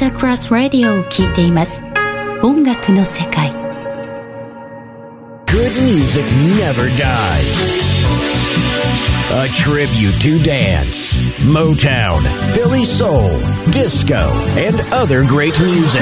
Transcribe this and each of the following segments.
タークラスラディオを聴いています音楽の世界 Good music never dies A tribute to dance, Motown, Philly soul, disco, and other great music.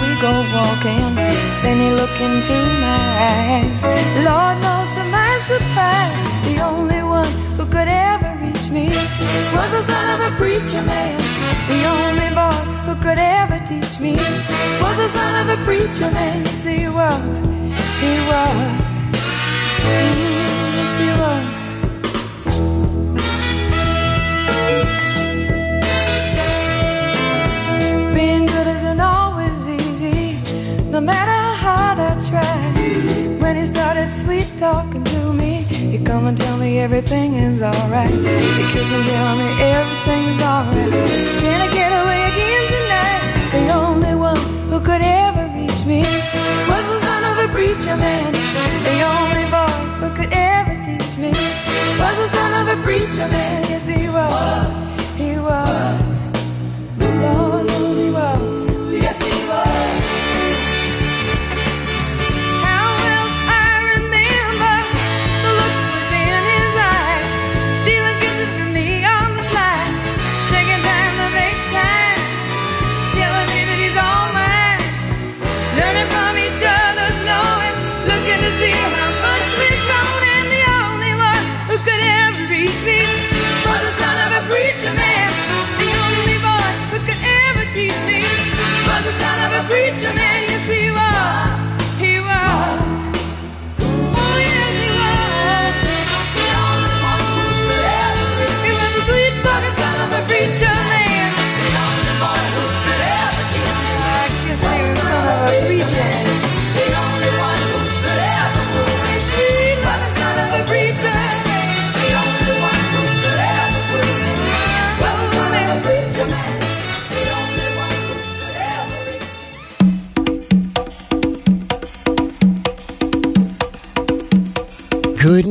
we go walking. Then you look into my eyes. Lord knows to my surprise, the only one who could ever reach me was the son of a preacher man. The only boy who could ever teach me was the son of a preacher man. Yes, see was. He was. Mm-hmm. Talking to me, he come and tell me everything is alright. He kiss and tell me everything is alright. Can I get away again tonight? The only one who could ever reach me was the son of a preacher man. The only boy who could ever teach me was the son of a preacher man.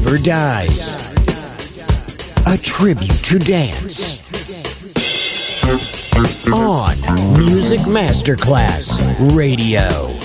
never dies. A tribute to dance. On Music Masterclass Radio.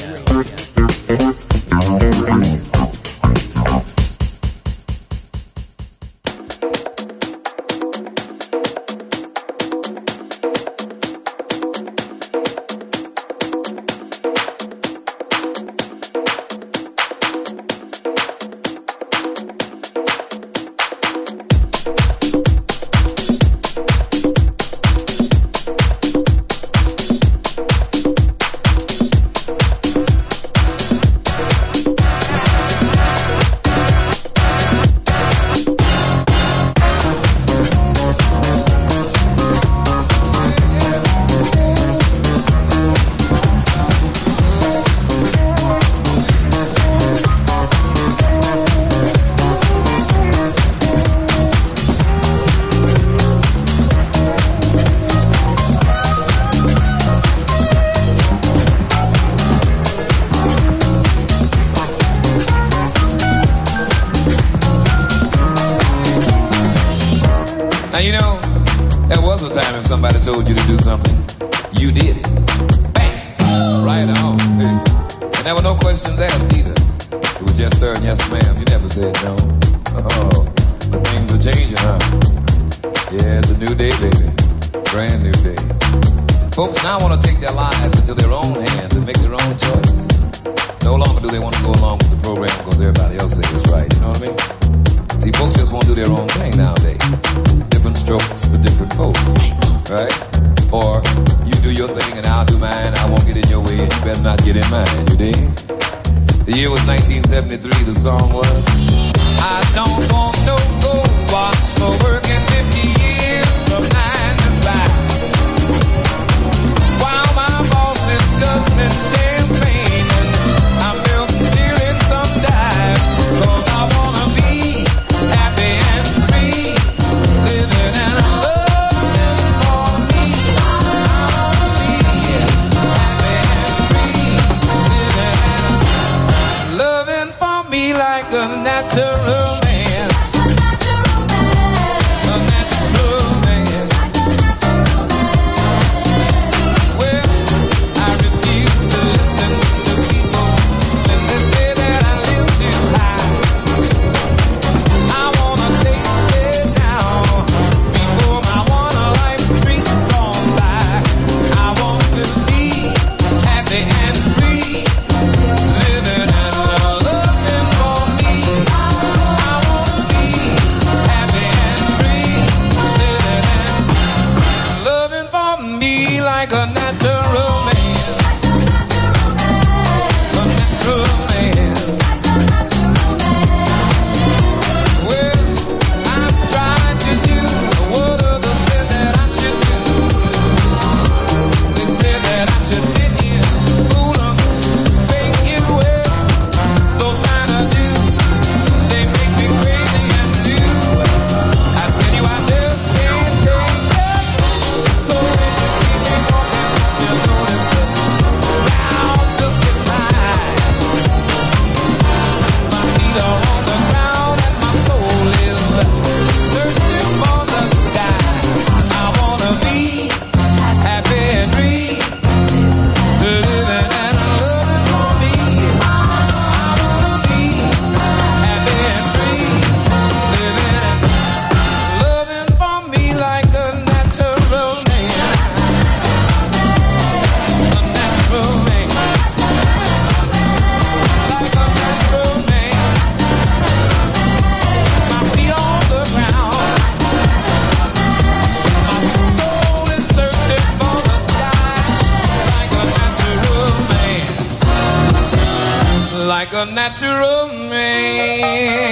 a natural man.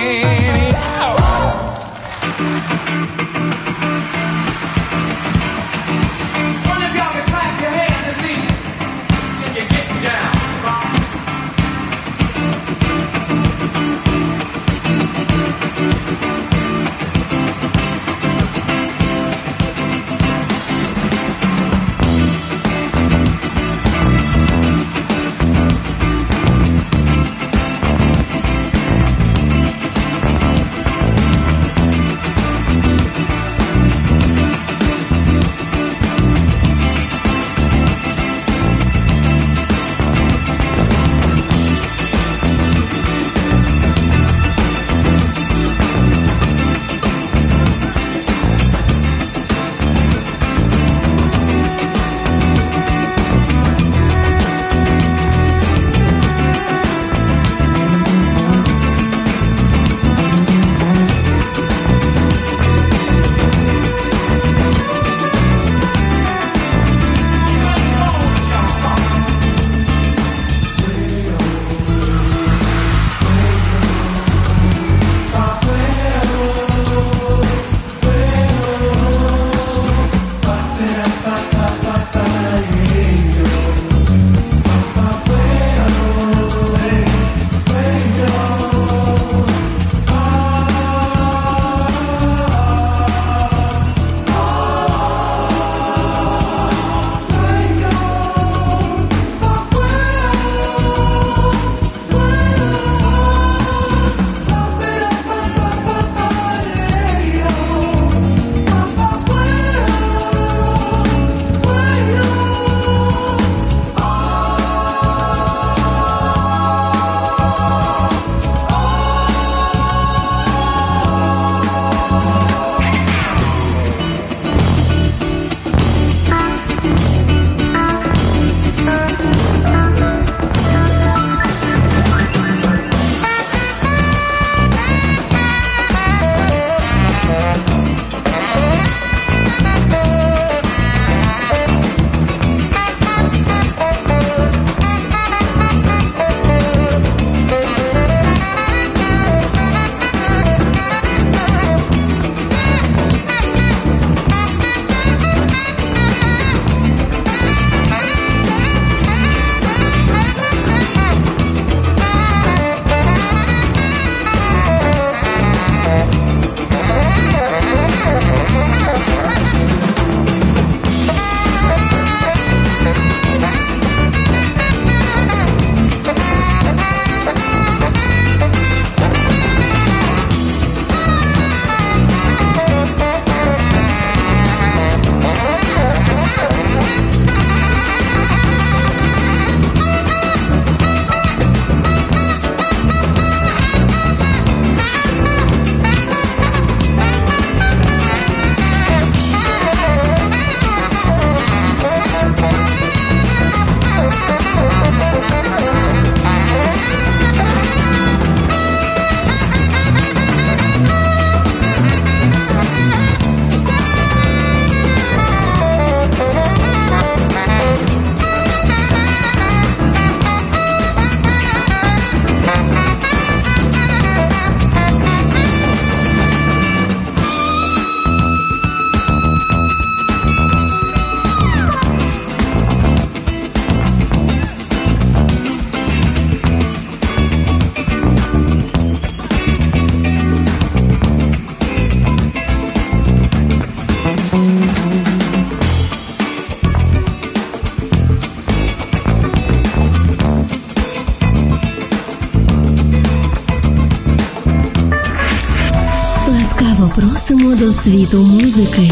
світу музики.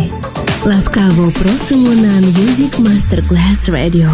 Ласкаво просимо на Music Masterclass Radio.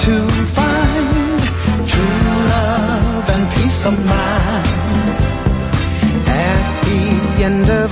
to find true love and peace of mind. At the end of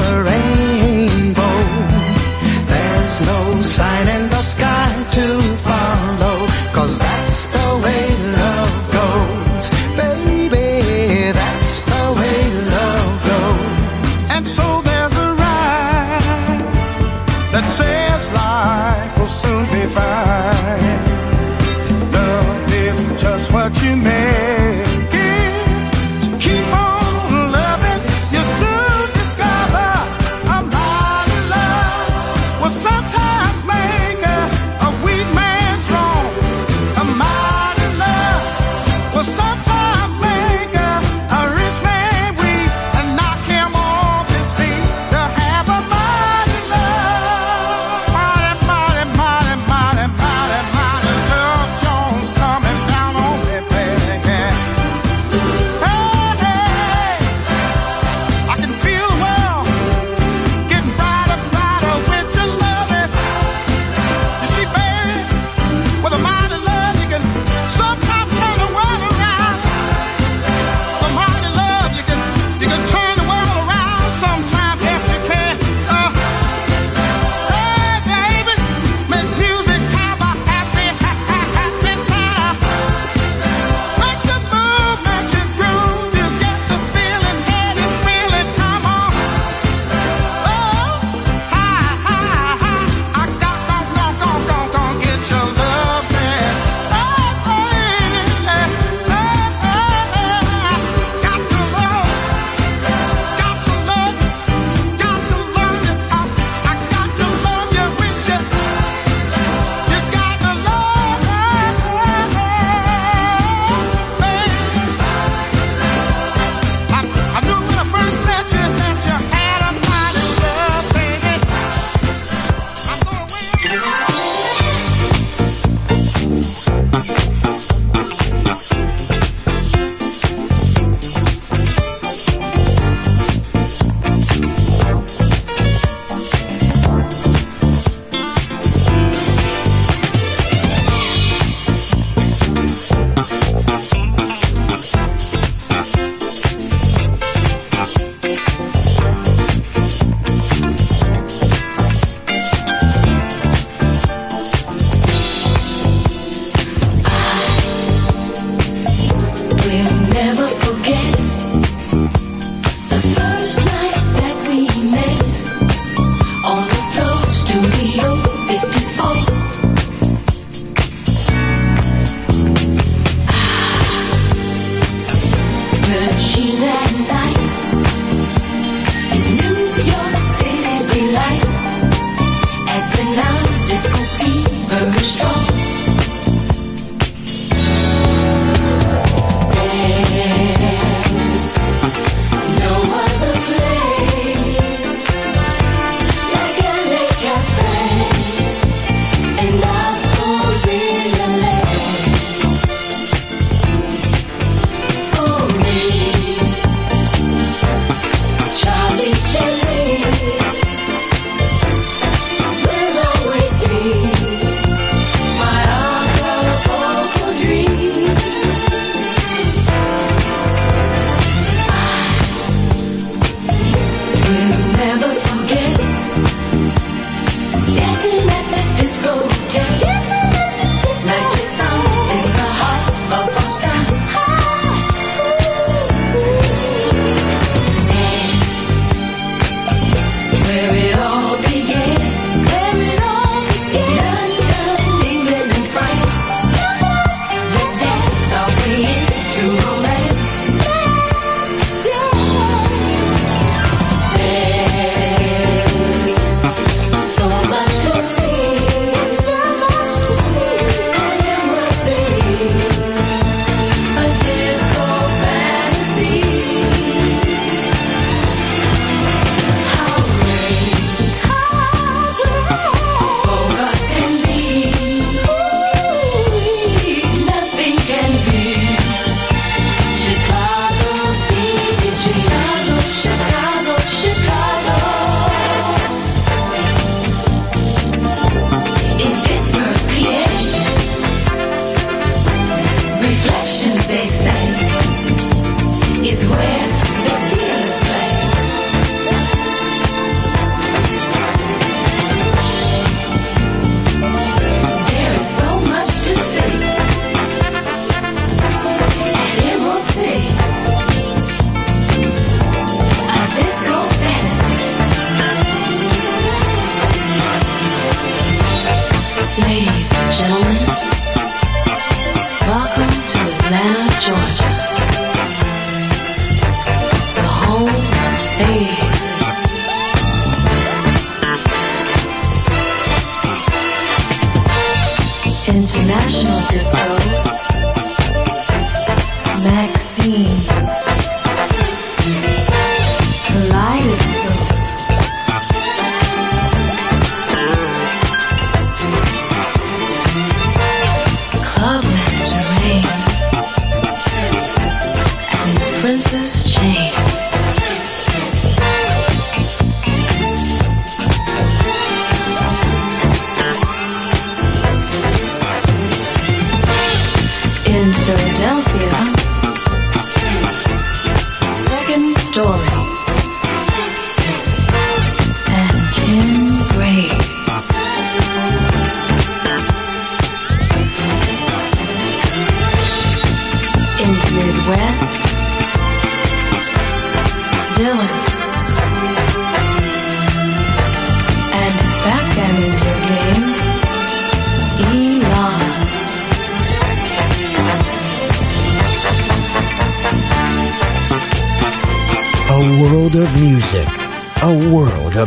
International discos,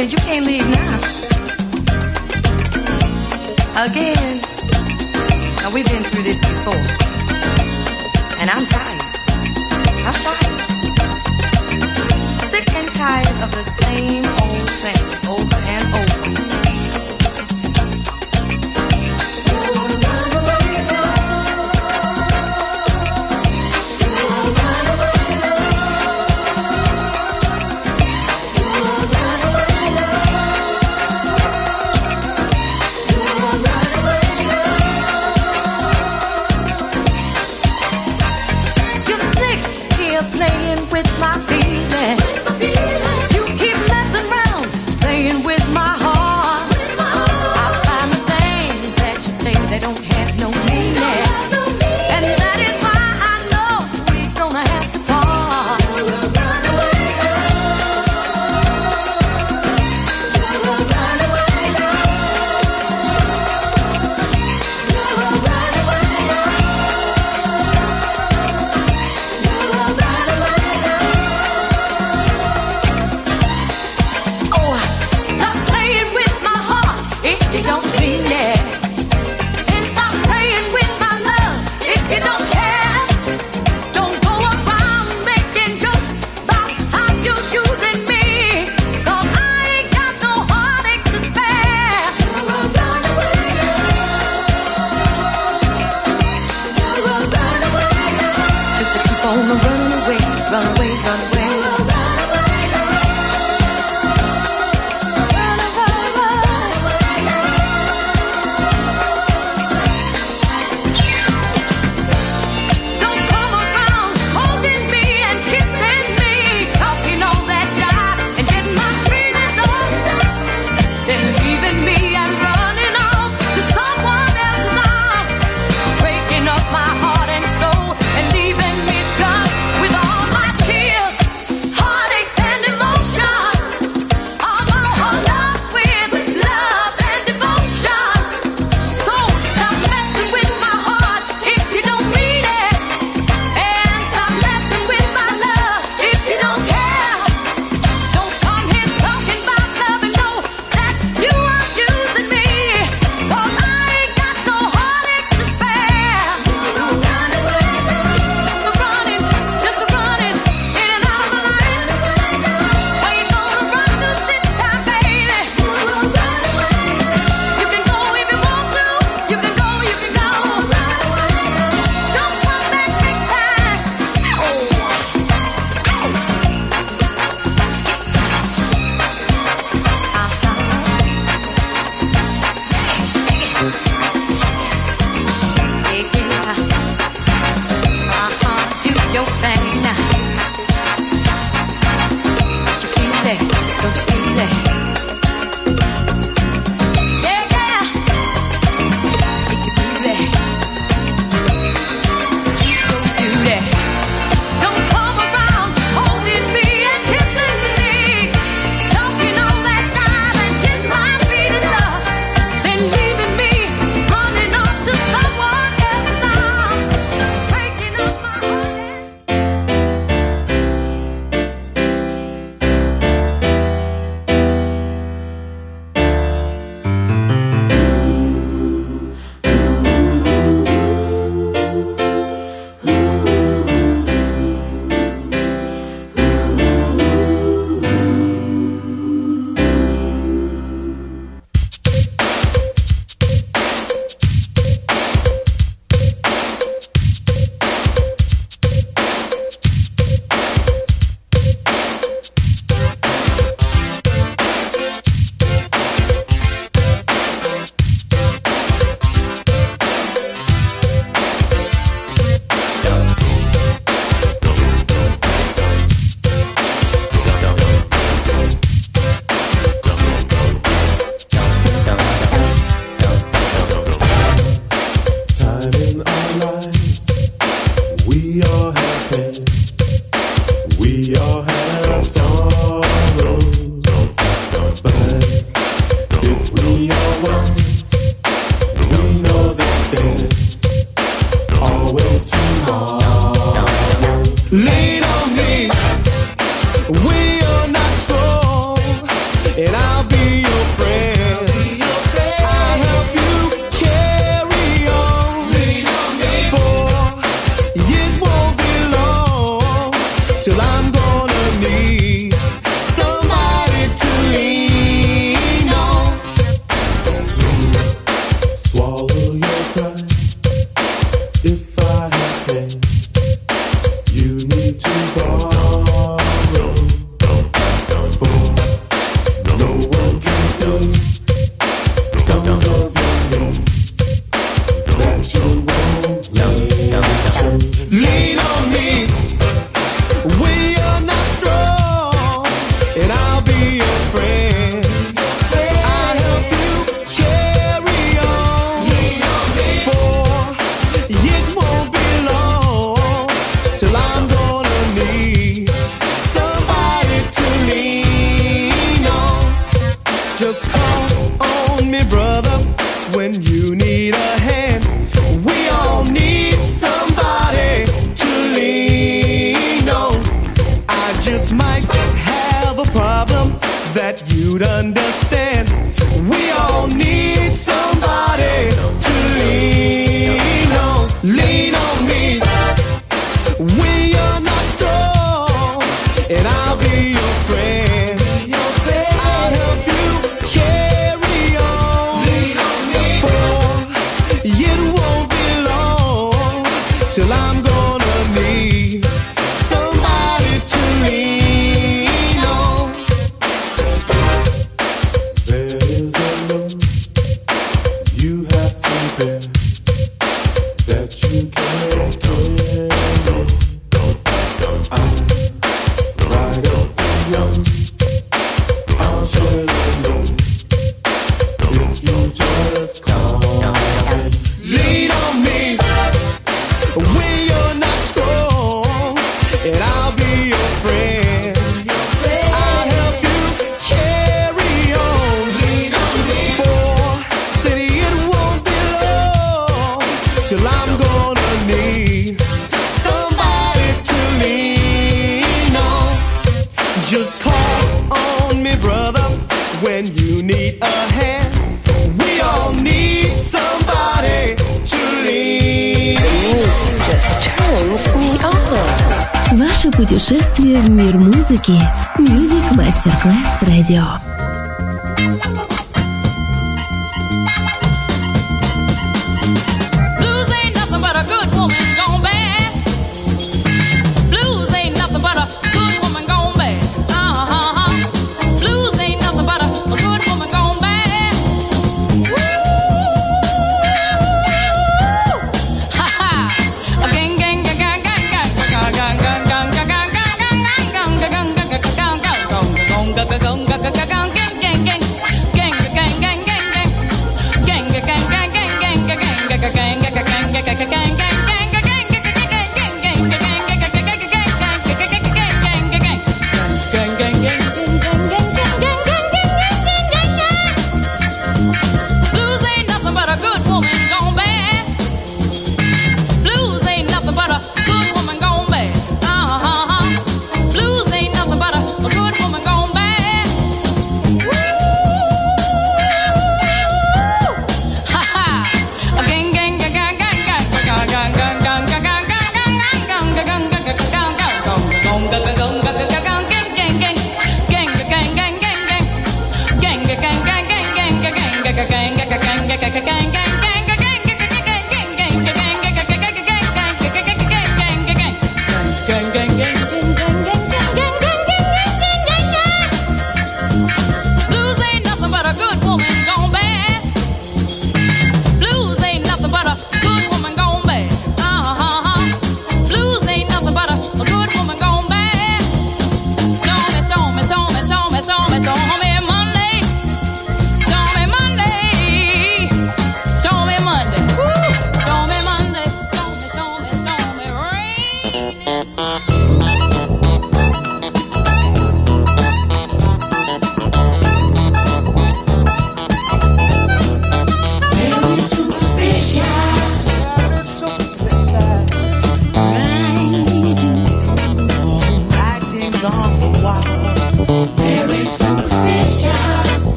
You can't leave now. Again. Now, we've been through this before. And I'm tired. I'm tired. Sick and tired of the same old thing over and over.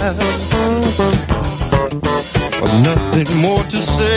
eyes. Nothing more to say.